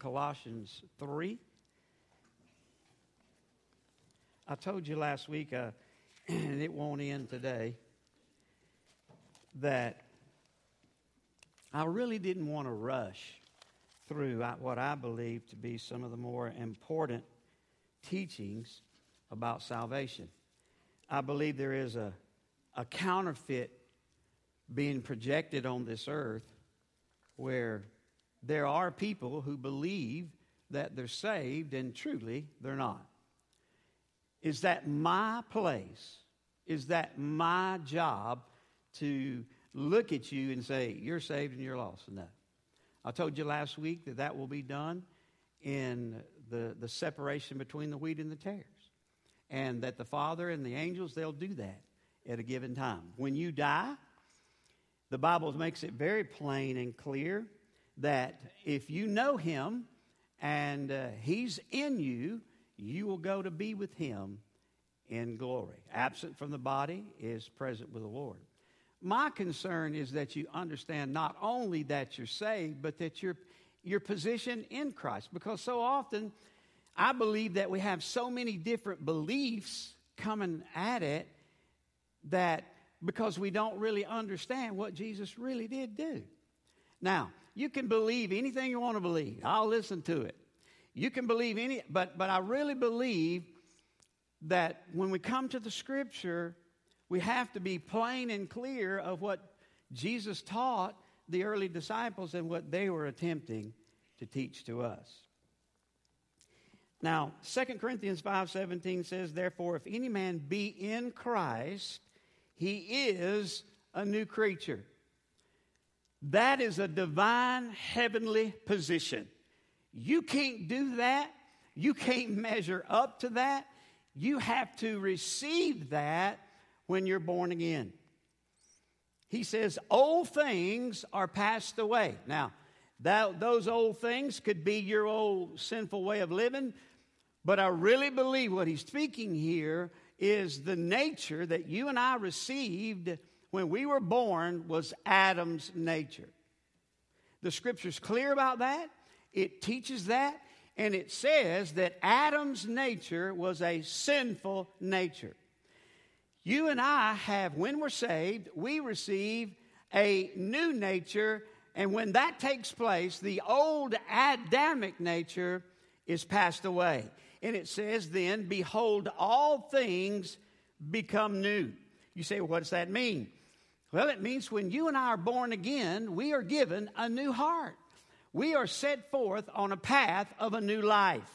Colossians 3. I told you last week, uh, and it won't end today, that I really didn't want to rush through what I believe to be some of the more important teachings about salvation. I believe there is a, a counterfeit being projected on this earth where there are people who believe that they're saved and truly they're not. Is that my place? Is that my job to look at you and say, You're saved and you're lost? No. I told you last week that that will be done in the, the separation between the wheat and the tares. And that the Father and the angels, they'll do that at a given time. When you die, the Bible makes it very plain and clear that if you know Him and uh, He's in you, you will go to be with Him in glory. Absent from the body is present with the Lord. My concern is that you understand not only that you're saved, but that you're your position in Christ. Because so often, I believe that we have so many different beliefs coming at it that because we don't really understand what Jesus really did do. Now, you can believe anything you want to believe. I'll listen to it. You can believe any, but, but I really believe that when we come to the scripture, we have to be plain and clear of what Jesus taught the early disciples and what they were attempting to teach to us. Now, 2 Corinthians 5:17 says, "Therefore if any man be in Christ, he is a new creature." That is a divine heavenly position. You can't do that. You can't measure up to that. You have to receive that when you're born again. He says, Old things are passed away. Now, that, those old things could be your old sinful way of living, but I really believe what he's speaking here is the nature that you and I received when we were born was Adam's nature. The scripture's clear about that. It teaches that. And it says that Adam's nature was a sinful nature. You and I have, when we're saved, we receive a new nature. And when that takes place, the old Adamic nature is passed away. And it says, then, behold, all things become new. You say, well, what does that mean? Well, it means when you and I are born again, we are given a new heart. We are set forth on a path of a new life.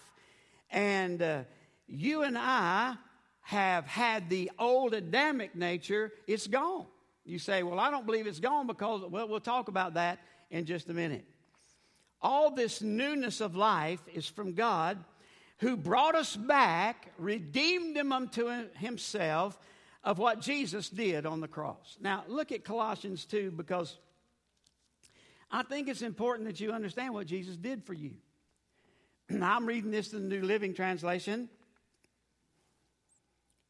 And uh, you and I have had the old Adamic nature, it's gone. You say, Well, I don't believe it's gone because, well, we'll talk about that in just a minute. All this newness of life is from God who brought us back, redeemed them unto himself of what Jesus did on the cross. Now, look at Colossians 2 because I think it's important that you understand what Jesus did for you. I'm reading this in the New Living Translation.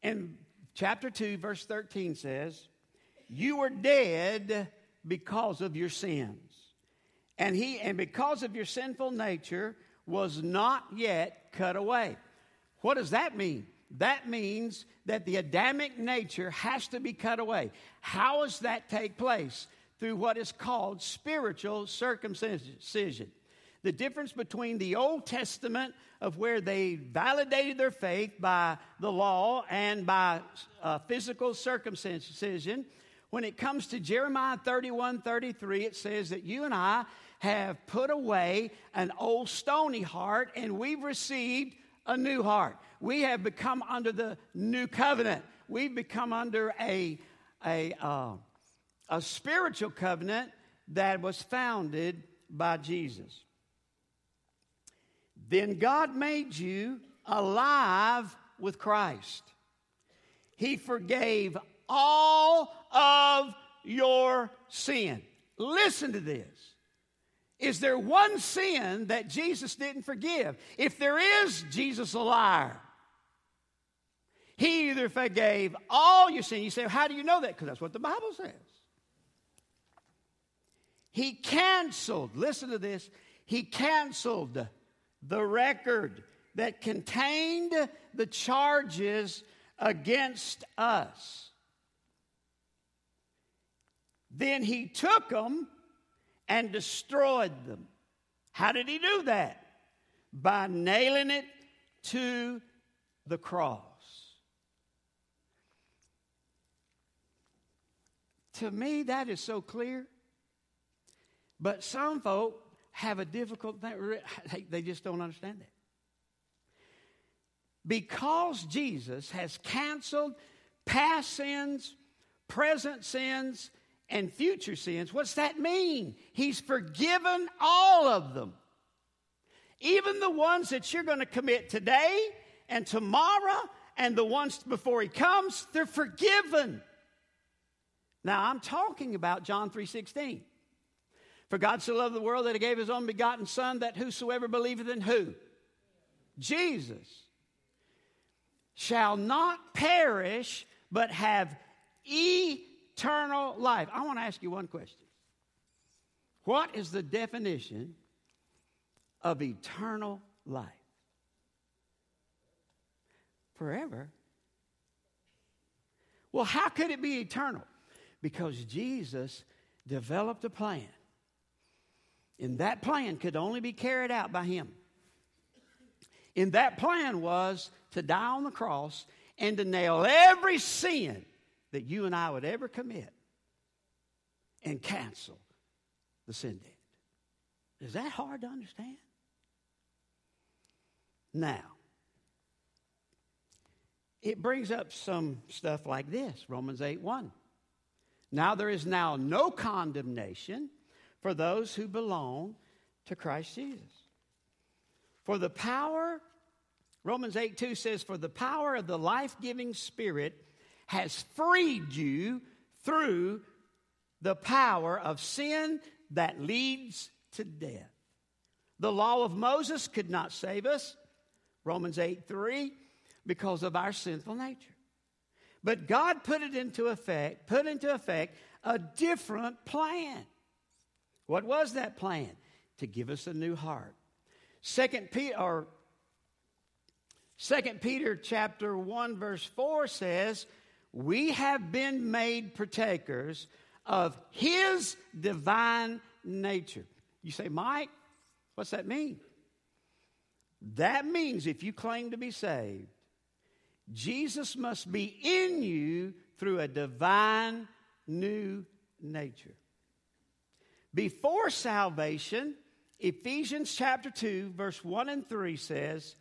And chapter 2, verse 13 says, You were dead because of your sins. And he and because of your sinful nature was not yet cut away. What does that mean? That means that the Adamic nature has to be cut away. How does that take place? through what is called spiritual circumcision. The difference between the Old Testament, of where they validated their faith by the law and by uh, physical circumcision, when it comes to Jeremiah 31 33, it says that you and I have put away an old stony heart and we've received a new heart. We have become under the new covenant. We've become under a, a, uh, a spiritual covenant that was founded by Jesus. Then God made you alive with Christ. He forgave all of your sin. Listen to this. Is there one sin that Jesus didn't forgive? If there is, Jesus a liar. He either forgave all your sin. You say, how do you know that? Because that's what the Bible says. He canceled, listen to this, he canceled the record that contained the charges against us. Then he took them and destroyed them. How did he do that? By nailing it to the cross. To me, that is so clear. But some folk have a difficult thing. They just don't understand that. Because Jesus has canceled past sins, present sins, and future sins, what's that mean? He's forgiven all of them. Even the ones that you're going to commit today and tomorrow and the ones before he comes, they're forgiven. Now I'm talking about John 3:16. For God so loved the world that he gave his own begotten son that whosoever believeth in who? Jesus shall not perish but have eternal life. I want to ask you one question. What is the definition of eternal life? Forever. Well, how could it be eternal? Because Jesus developed a plan. And that plan could only be carried out by him. And that plan was to die on the cross and to nail every sin that you and I would ever commit and cancel the sin debt. Is that hard to understand? Now, it brings up some stuff like this Romans 8 1. Now there is now no condemnation for those who belong to Christ Jesus. For the power, Romans 8 2 says, For the power of the life giving Spirit has freed you through the power of sin that leads to death. The law of Moses could not save us, Romans 8 3, because of our sinful nature. But God put it into effect, put into effect a different plan. What was that plan? To give us a new heart. Second Peter or Second Peter chapter 1 verse 4 says, "We have been made partakers of his divine nature." You say, "Mike, what's that mean?" That means if you claim to be saved, Jesus must be in you through a divine new nature. Before salvation, Ephesians chapter 2, verse 1 and 3 says,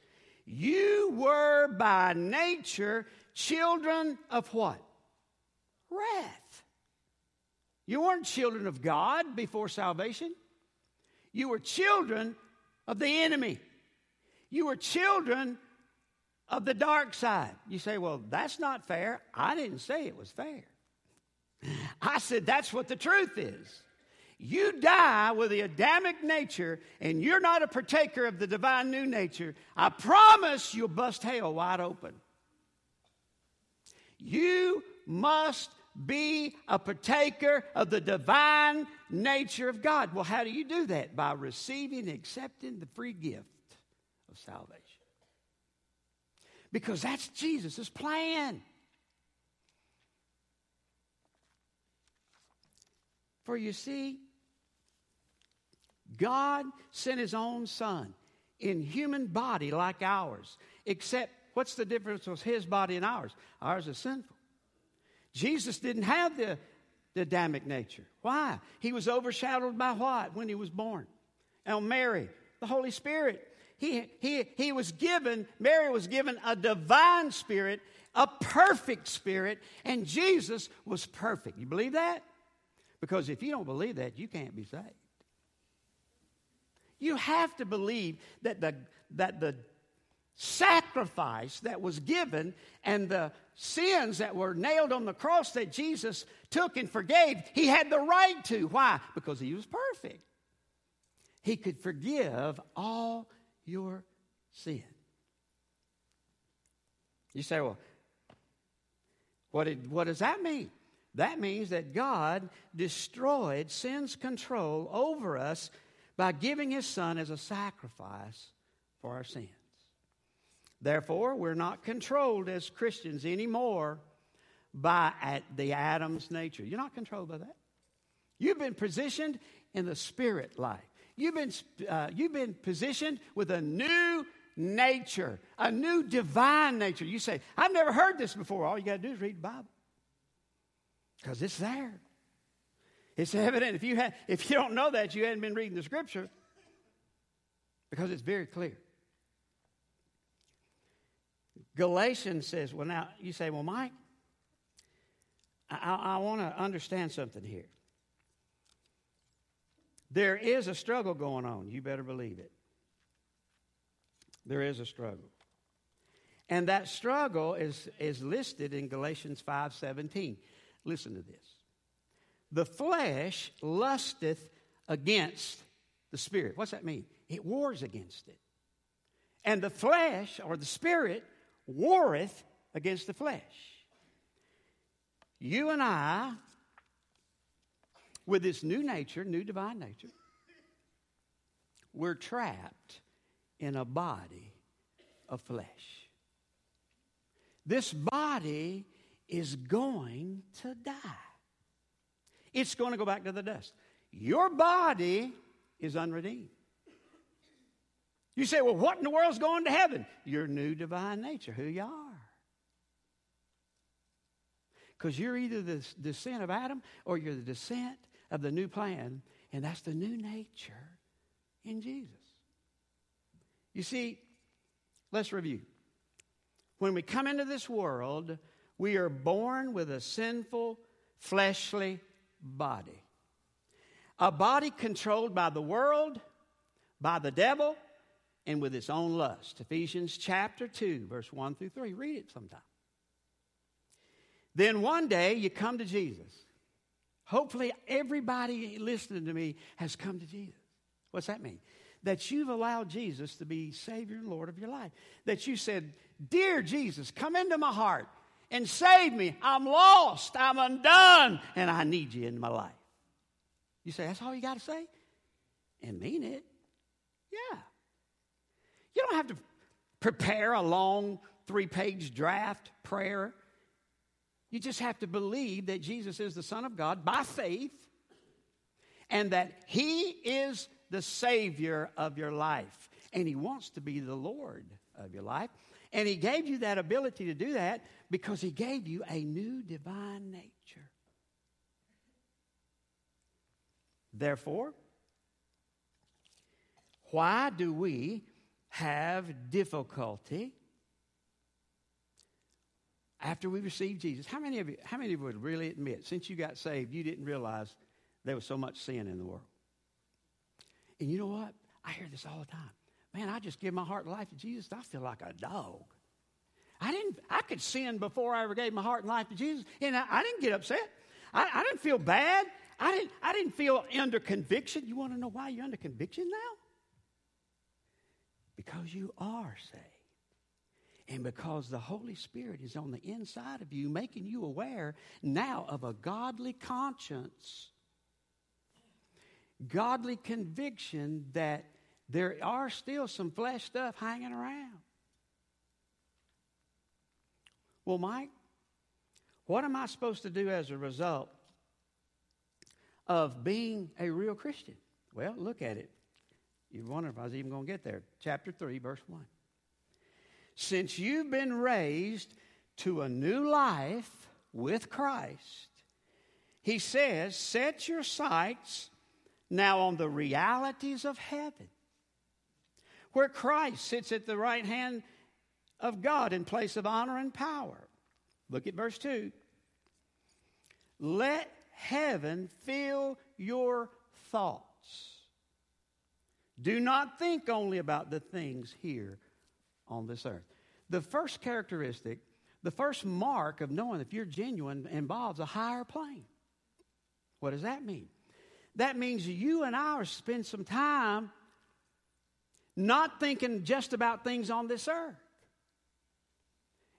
You were by nature children of what? Wrath. You weren't children of God before salvation. You were children of the enemy. You were children of the dark side. You say, well, that's not fair. I didn't say it was fair. I said that's what the truth is. You die with the Adamic nature and you're not a partaker of the divine new nature. I promise you'll bust hell wide open. You must be a partaker of the divine nature of God. Well, how do you do that? By receiving and accepting the free gift of salvation because that's Jesus' plan. For you see, God sent his own son in human body like ours, except what's the difference with his body and ours? Ours is sinful. Jesus didn't have the, the Adamic nature. Why? He was overshadowed by what when he was born? And Mary, the Holy Spirit he, he, he was given, Mary was given a divine spirit, a perfect spirit, and Jesus was perfect. You believe that? Because if you don't believe that, you can't be saved. You have to believe that the, that the sacrifice that was given and the sins that were nailed on the cross that Jesus took and forgave, he had the right to. Why? Because he was perfect. He could forgive all your sin. You say, well, what, did, what does that mean? That means that God destroyed sin's control over us by giving his son as a sacrifice for our sins. Therefore, we're not controlled as Christians anymore by the Adam's nature. You're not controlled by that. You've been positioned in the spirit life. You've been, uh, you've been positioned with a new nature, a new divine nature. You say, I've never heard this before. All you got to do is read the Bible because it's there. It's evident. If you, have, if you don't know that, you hadn't been reading the scripture because it's very clear. Galatians says, well, now you say, well, Mike, I, I want to understand something here. There is a struggle going on. You better believe it. There is a struggle. And that struggle is, is listed in Galatians 5:17. Listen to this. The flesh lusteth against the spirit. What's that mean? It wars against it. And the flesh or the spirit warreth against the flesh. You and I, with this new nature, new divine nature, we're trapped in a body of flesh. This body is going to die. It's going to go back to the dust. Your body is unredeemed. You say, well, what in the world's going to heaven? Your new divine nature, who you are. Because you're either the descent of Adam or you're the descent of the new plan, and that's the new nature in Jesus. You see, let's review. When we come into this world, we are born with a sinful, fleshly body. A body controlled by the world, by the devil, and with its own lust. Ephesians chapter 2, verse 1 through 3. Read it sometime. Then one day you come to Jesus. Hopefully, everybody listening to me has come to Jesus. What's that mean? That you've allowed Jesus to be Savior and Lord of your life. That you said, Dear Jesus, come into my heart and save me. I'm lost, I'm undone, and I need you in my life. You say, That's all you got to say? And mean it. Yeah. You don't have to prepare a long three page draft prayer. You just have to believe that Jesus is the Son of God by faith and that He is the Savior of your life. And He wants to be the Lord of your life. And He gave you that ability to do that because He gave you a new divine nature. Therefore, why do we have difficulty after we received Jesus. How many of you, how many of you would really admit, since you got saved, you didn't realize there was so much sin in the world? And you know what? I hear this all the time. Man, I just give my heart and life to Jesus. I feel like a dog. I didn't. I could sin before I ever gave my heart and life to Jesus, and I, I didn't get upset. I, I, didn't feel bad. I didn't. I didn't feel under conviction. You want to know why you're under conviction now? Because you are saved. And because the Holy Spirit is on the inside of you, making you aware now of a godly conscience, godly conviction that there are still some flesh stuff hanging around. Well, Mike, what am I supposed to do as a result of being a real Christian? Well, look at it. You wonder if I was even going to get there. Chapter 3, verse 1. Since you've been raised to a new life with Christ, he says, set your sights now on the realities of heaven, where Christ sits at the right hand of God in place of honor and power. Look at verse 2. Let heaven fill your thoughts. Do not think only about the things here on this earth. The first characteristic, the first mark of knowing if you're genuine involves a higher plane. What does that mean? That means you and I are spend some time not thinking just about things on this earth.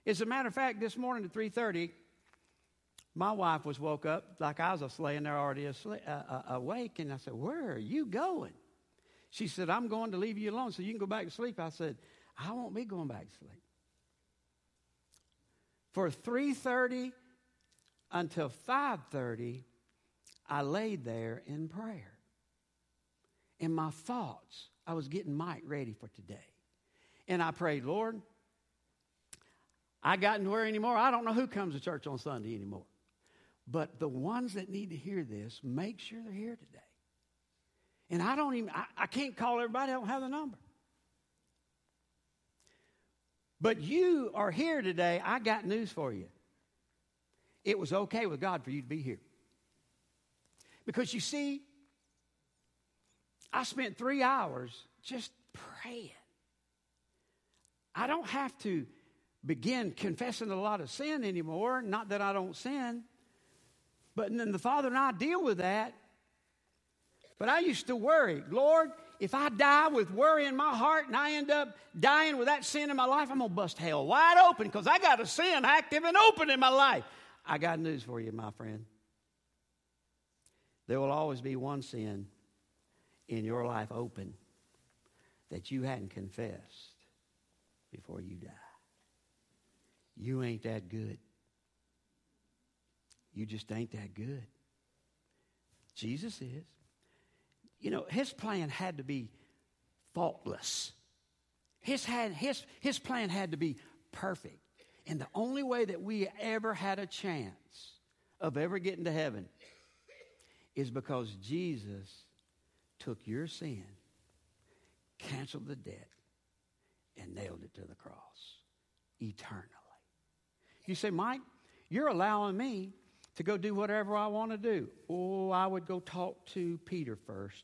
As a matter of fact, this morning at 3:30, my wife was woke up like I was laying there already asleep, uh, uh, awake, and I said, "Where are you going?" She said, I'm going to leave you alone so you can go back to sleep. I said, I won't be going back to sleep. For 3:30 until 5:30, I laid there in prayer. In my thoughts, I was getting Mike ready for today. And I prayed, Lord, I got nowhere anymore. I don't know who comes to church on Sunday anymore. But the ones that need to hear this, make sure they're here today. And I don't even, I, I can't call everybody, I don't have the number. But you are here today. I got news for you. It was okay with God for you to be here. Because you see, I spent three hours just praying. I don't have to begin confessing a lot of sin anymore. Not that I don't sin, but then the Father and I deal with that. But I used to worry, Lord, if I die with worry in my heart and I end up dying with that sin in my life, I'm going to bust hell wide open because I got a sin active and open in my life. I got news for you, my friend. There will always be one sin in your life open that you hadn't confessed before you die. You ain't that good. You just ain't that good. Jesus is. You know, his plan had to be faultless. His, had, his, his plan had to be perfect. And the only way that we ever had a chance of ever getting to heaven is because Jesus took your sin, canceled the debt, and nailed it to the cross eternally. You say, Mike, you're allowing me to go do whatever I want to do. Oh, I would go talk to Peter first.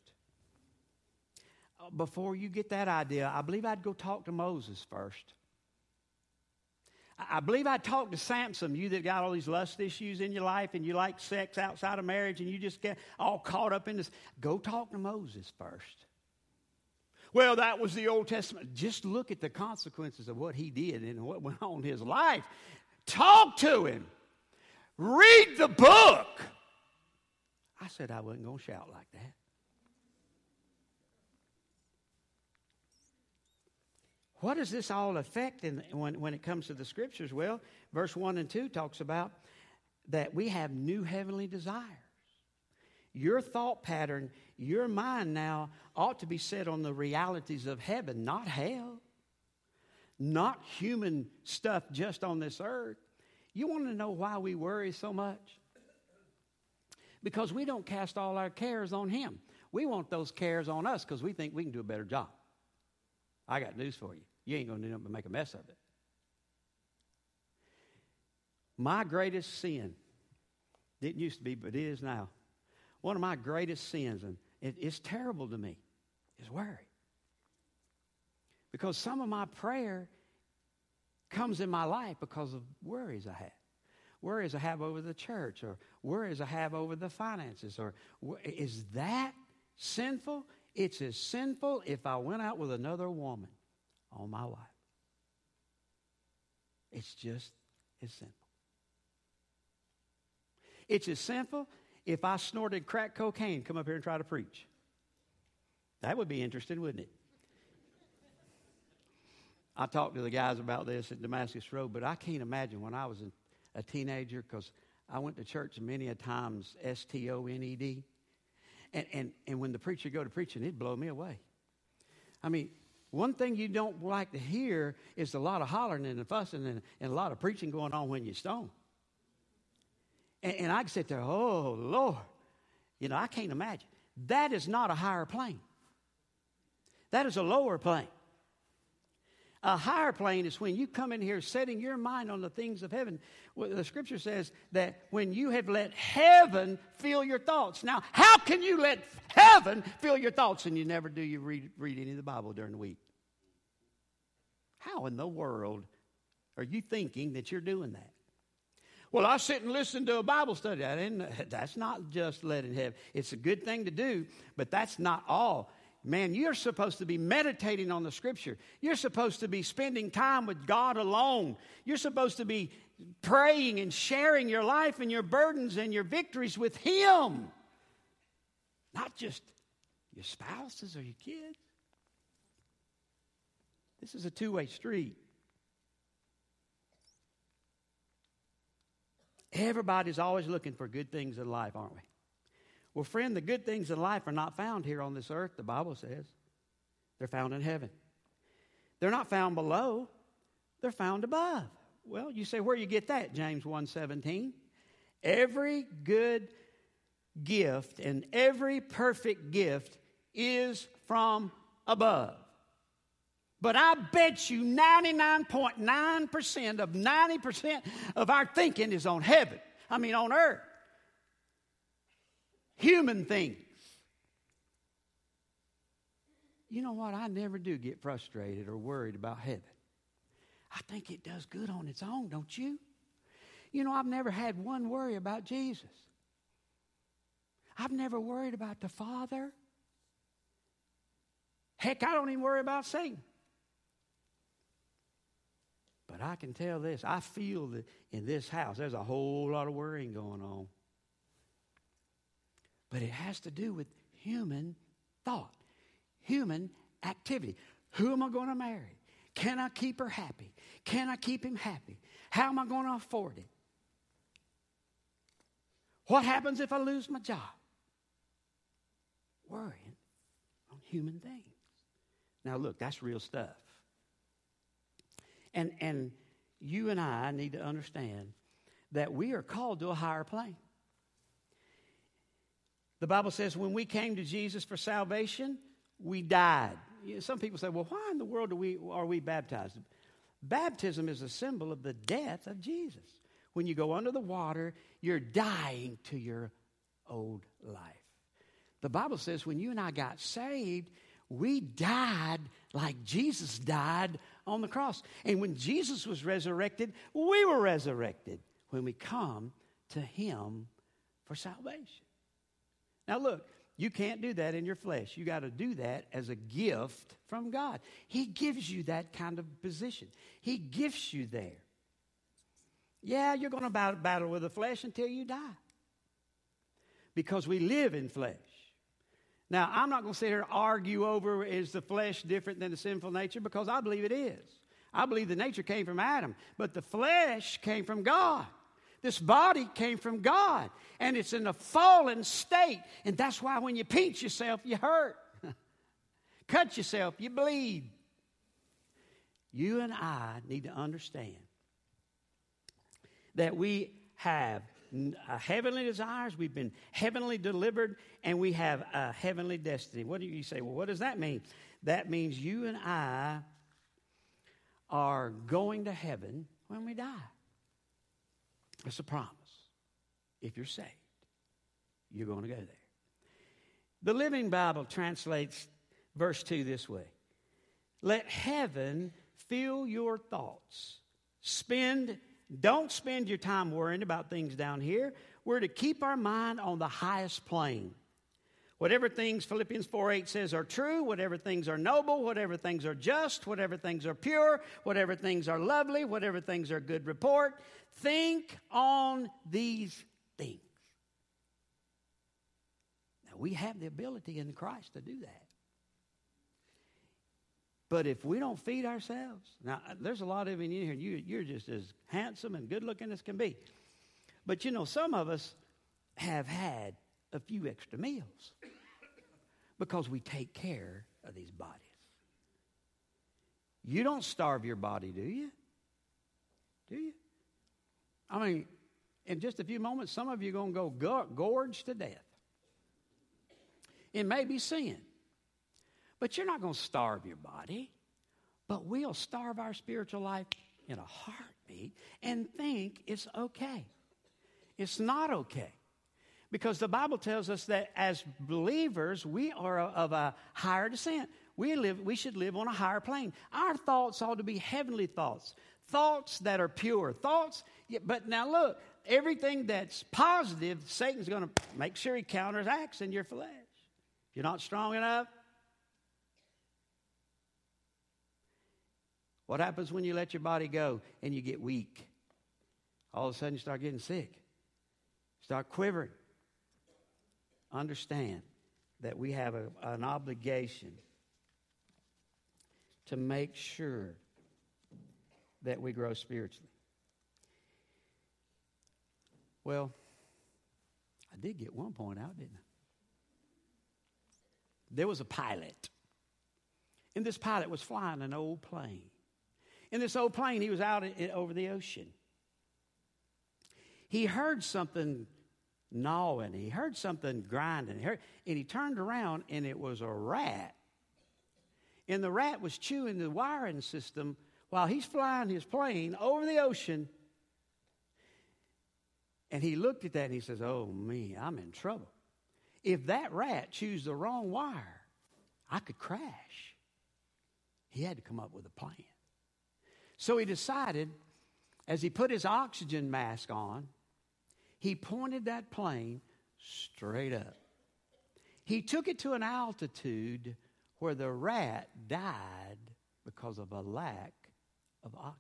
Uh, before you get that idea, I believe I'd go talk to Moses first. I believe I'd talk to Samson, you that got all these lust issues in your life and you like sex outside of marriage and you just get all caught up in this. Go talk to Moses first. Well, that was the Old Testament. Just look at the consequences of what he did and what went on in his life. Talk to him. Read the book. I said I wasn't going to shout like that. What does this all affect in, when, when it comes to the scriptures? Well, verse 1 and 2 talks about that we have new heavenly desires. Your thought pattern, your mind now ought to be set on the realities of heaven, not hell, not human stuff just on this earth. You want to know why we worry so much? Because we don't cast all our cares on Him. We want those cares on us because we think we can do a better job. I got news for you. You ain't going to make a mess of it. My greatest sin, didn't used to be, but it is now. One of my greatest sins, and it, it's terrible to me, is worry. Because some of my prayer comes in my life because of worries I have. Worries I have over the church, or worries I have over the finances, or is that sinful? It's as sinful if I went out with another woman all my life. It's just as sinful. It's as sinful if I snorted crack cocaine, come up here and try to preach. That would be interesting, wouldn't it? I talked to the guys about this at Damascus Road, but I can't imagine when I was a, a teenager because I went to church many a times, S T O N E D. And, and, and when the preacher go to preaching, it'd blow me away. I mean, one thing you don't like to hear is a lot of hollering and fussing and, and a lot of preaching going on when you're stoned. And, and I sit there, oh, Lord. You know, I can't imagine. That is not a higher plane, that is a lower plane. A higher plane is when you come in here setting your mind on the things of heaven. Well, the scripture says that when you have let heaven fill your thoughts. Now, how can you let heaven fill your thoughts and you never do you read, read any of the Bible during the week? How in the world are you thinking that you're doing that? Well, I sit and listen to a Bible study. I didn't, that's not just letting heaven. It's a good thing to do, but that's not all. Man, you're supposed to be meditating on the scripture. You're supposed to be spending time with God alone. You're supposed to be praying and sharing your life and your burdens and your victories with Him. Not just your spouses or your kids. This is a two way street. Everybody's always looking for good things in life, aren't we? Well, friend, the good things in life are not found here on this earth, the Bible says. They're found in heaven. They're not found below, they're found above. Well, you say, where you get that? James 1:17. Every good gift and every perfect gift is from above. But I bet you 99.9% of 90% of our thinking is on heaven. I mean, on earth. Human things. You know what? I never do get frustrated or worried about heaven. I think it does good on its own, don't you? You know, I've never had one worry about Jesus. I've never worried about the Father. Heck, I don't even worry about Satan. But I can tell this I feel that in this house there's a whole lot of worrying going on. But it has to do with human thought, human activity. Who am I going to marry? Can I keep her happy? Can I keep him happy? How am I going to afford it? What happens if I lose my job? Worrying on human things. Now, look, that's real stuff. And, and you and I need to understand that we are called to a higher plane. The Bible says when we came to Jesus for salvation, we died. Some people say, well, why in the world are we, are we baptized? Baptism is a symbol of the death of Jesus. When you go under the water, you're dying to your old life. The Bible says when you and I got saved, we died like Jesus died on the cross. And when Jesus was resurrected, we were resurrected when we come to Him for salvation. Now, look, you can't do that in your flesh. You got to do that as a gift from God. He gives you that kind of position, He gifts you there. Yeah, you're going to battle with the flesh until you die because we live in flesh. Now, I'm not going to sit here and argue over is the flesh different than the sinful nature because I believe it is. I believe the nature came from Adam, but the flesh came from God. This body came from God, and it's in a fallen state. And that's why when you pinch yourself, you hurt. Cut yourself, you bleed. You and I need to understand that we have uh, heavenly desires, we've been heavenly delivered, and we have a heavenly destiny. What do you say? Well, what does that mean? That means you and I are going to heaven when we die. It's a promise. If you're saved, you're going to go there. The Living Bible translates verse 2 this way Let heaven fill your thoughts. Spend don't spend your time worrying about things down here. We're to keep our mind on the highest plane. Whatever things Philippians 4 8 says are true, whatever things are noble, whatever things are just, whatever things are pure, whatever things are lovely, whatever things are good report, think on these things. Now, we have the ability in Christ to do that. But if we don't feed ourselves, now there's a lot of you in here, you, you're just as handsome and good looking as can be. But you know, some of us have had a few extra meals because we take care of these bodies. You don't starve your body, do you? Do you? I mean, in just a few moments, some of you are going to go gorged to death. It may be sin. But you're not going to starve your body. But we'll starve our spiritual life in a heartbeat and think it's okay. It's not okay. Because the Bible tells us that as believers, we are of a higher descent. We, live, we should live on a higher plane. Our thoughts ought to be heavenly thoughts, thoughts that are pure, thoughts. But now look, everything that's positive, Satan's going to make sure he counteracts in your flesh. If you're not strong enough, What happens when you let your body go and you get weak? All of a sudden you start getting sick, start quivering. Understand, that we have a, an obligation to make sure that we grow spiritually. Well, I did get one point out, didn't I? There was a pilot. And this pilot was flying an old plane. In this old plane, he was out over the ocean. He heard something gnawing. He heard something grinding. He heard, and he turned around, and it was a rat. And the rat was chewing the wiring system while he's flying his plane over the ocean. And he looked at that and he says, Oh, me, I'm in trouble. If that rat chews the wrong wire, I could crash. He had to come up with a plan. So he decided, as he put his oxygen mask on, he pointed that plane straight up. He took it to an altitude where the rat died because of a lack of oxygen.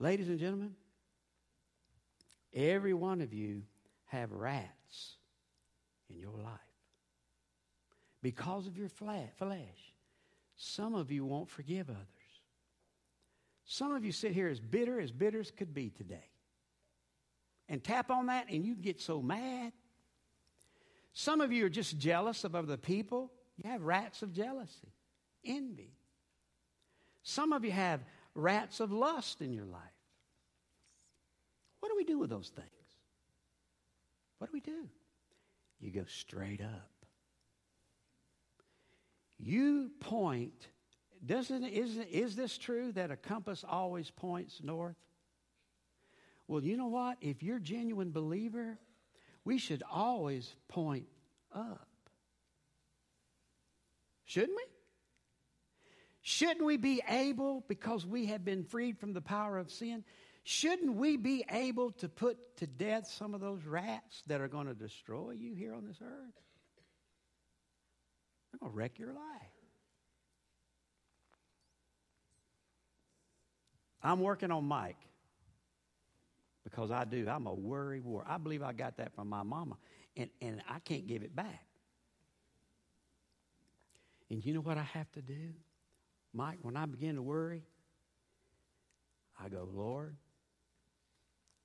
Ladies and gentlemen, every one of you have rats in your life. Because of your flesh, some of you won't forgive others. Some of you sit here as bitter as bitter as could be today. And tap on that, and you get so mad. Some of you are just jealous of other people. You have rats of jealousy, envy. Some of you have rats of lust in your life. What do we do with those things? What do we do? You go straight up. You point. Doesn't is is this true that a compass always points north? Well, you know what? If you're a genuine believer, we should always point up. Shouldn't we? Shouldn't we be able, because we have been freed from the power of sin, Shouldn't we be able to put to death some of those rats that are going to destroy you here on this earth? They're going to wreck your life. I'm working on Mike because I do. I'm a worry war. I believe I got that from my mama, and, and I can't give it back. And you know what I have to do? Mike, when I begin to worry, I go, Lord,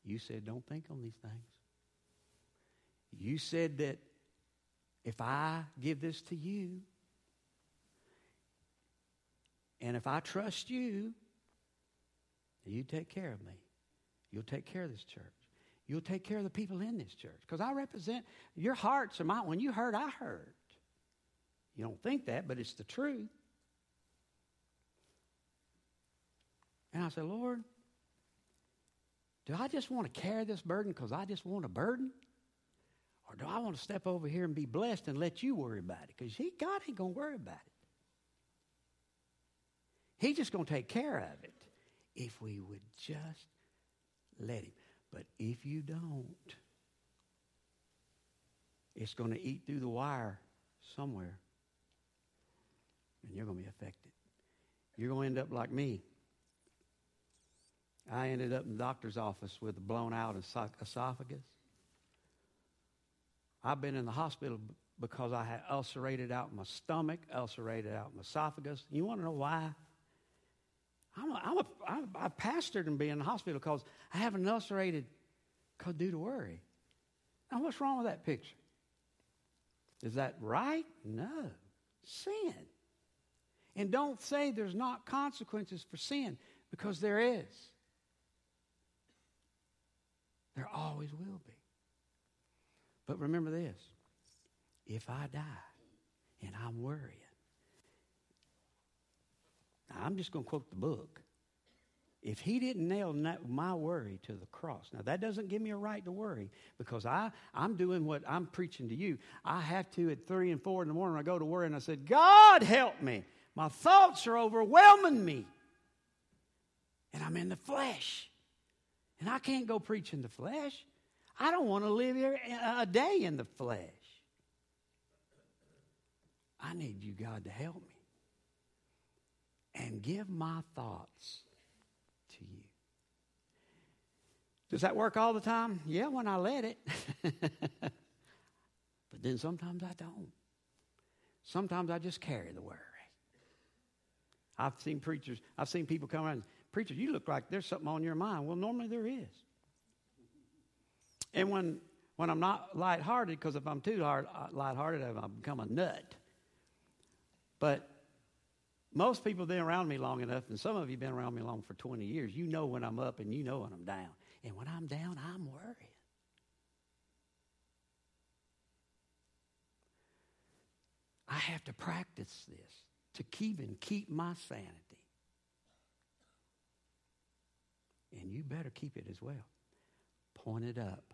you said, don't think on these things. You said that if I give this to you, and if I trust you, you take care of me. You'll take care of this church. You'll take care of the people in this church. Because I represent your hearts are mine. When you hurt, I hurt. You don't think that, but it's the truth. And I said, Lord, do I just want to carry this burden because I just want a burden? Or do I want to step over here and be blessed and let you worry about it? Because God ain't going to worry about it. He's just going to take care of it if we would just let Him. But if you don't, it's going to eat through the wire somewhere, and you're going to be affected. You're going to end up like me. I ended up in the doctor's office with a blown out esophagus. I've been in the hospital because I had ulcerated out my stomach, ulcerated out my esophagus. You want to know why? I'm a, I'm a, I, I pastored and be in the hospital because I have an ulcerated cause due to worry. Now, what's wrong with that picture? Is that right? No. Sin. And don't say there's not consequences for sin because there is. There always will be. But remember this if I die and I'm I'm just going to quote the book. If he didn't nail my worry to the cross, now that doesn't give me a right to worry because I, I'm doing what I'm preaching to you. I have to at three and four in the morning, I go to worry and I said, God help me. My thoughts are overwhelming me. And I'm in the flesh. And I can't go preach in the flesh. I don't want to live here uh, a day in the flesh. I need you, God, to help me and give my thoughts to you. Does that work all the time? Yeah, when I let it. But then sometimes I don't. Sometimes I just carry the worry. I've seen preachers, I've seen people come around, preacher, you look like there's something on your mind. Well, normally there is. And when when I'm not lighthearted, because if I'm too hard, uh, lighthearted, I become a nut. But most people have been around me long enough, and some of you have been around me long for 20 years. You know when I'm up and you know when I'm down. And when I'm down, I'm worried. I have to practice this to keep and keep my sanity. And you better keep it as well. Point it up.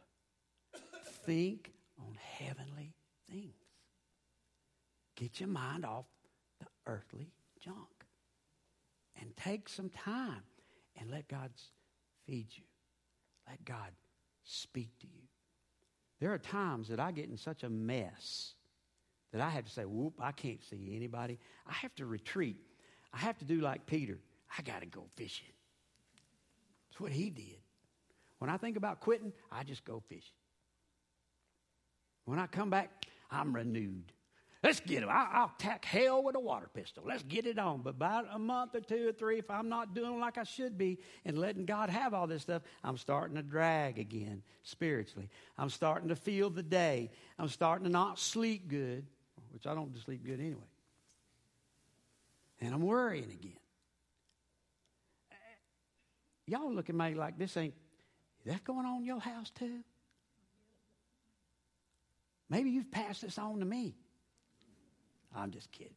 Think on heavenly things. Get your mind off the earthly junk. And take some time and let God feed you. Let God speak to you. There are times that I get in such a mess that I have to say, whoop, I can't see anybody. I have to retreat. I have to do like Peter. I got to go fishing. That's what he did. When I think about quitting, I just go fishing. When I come back, I'm renewed. Let's get it. I'll, I'll tack hell with a water pistol. Let's get it on. But about a month or two or three, if I'm not doing like I should be and letting God have all this stuff, I'm starting to drag again spiritually. I'm starting to feel the day. I'm starting to not sleep good which I don't sleep good anyway. And I'm worrying again. Y'all look at me like this ain't, that going on in your house too? Maybe you've passed this on to me. I'm just kidding.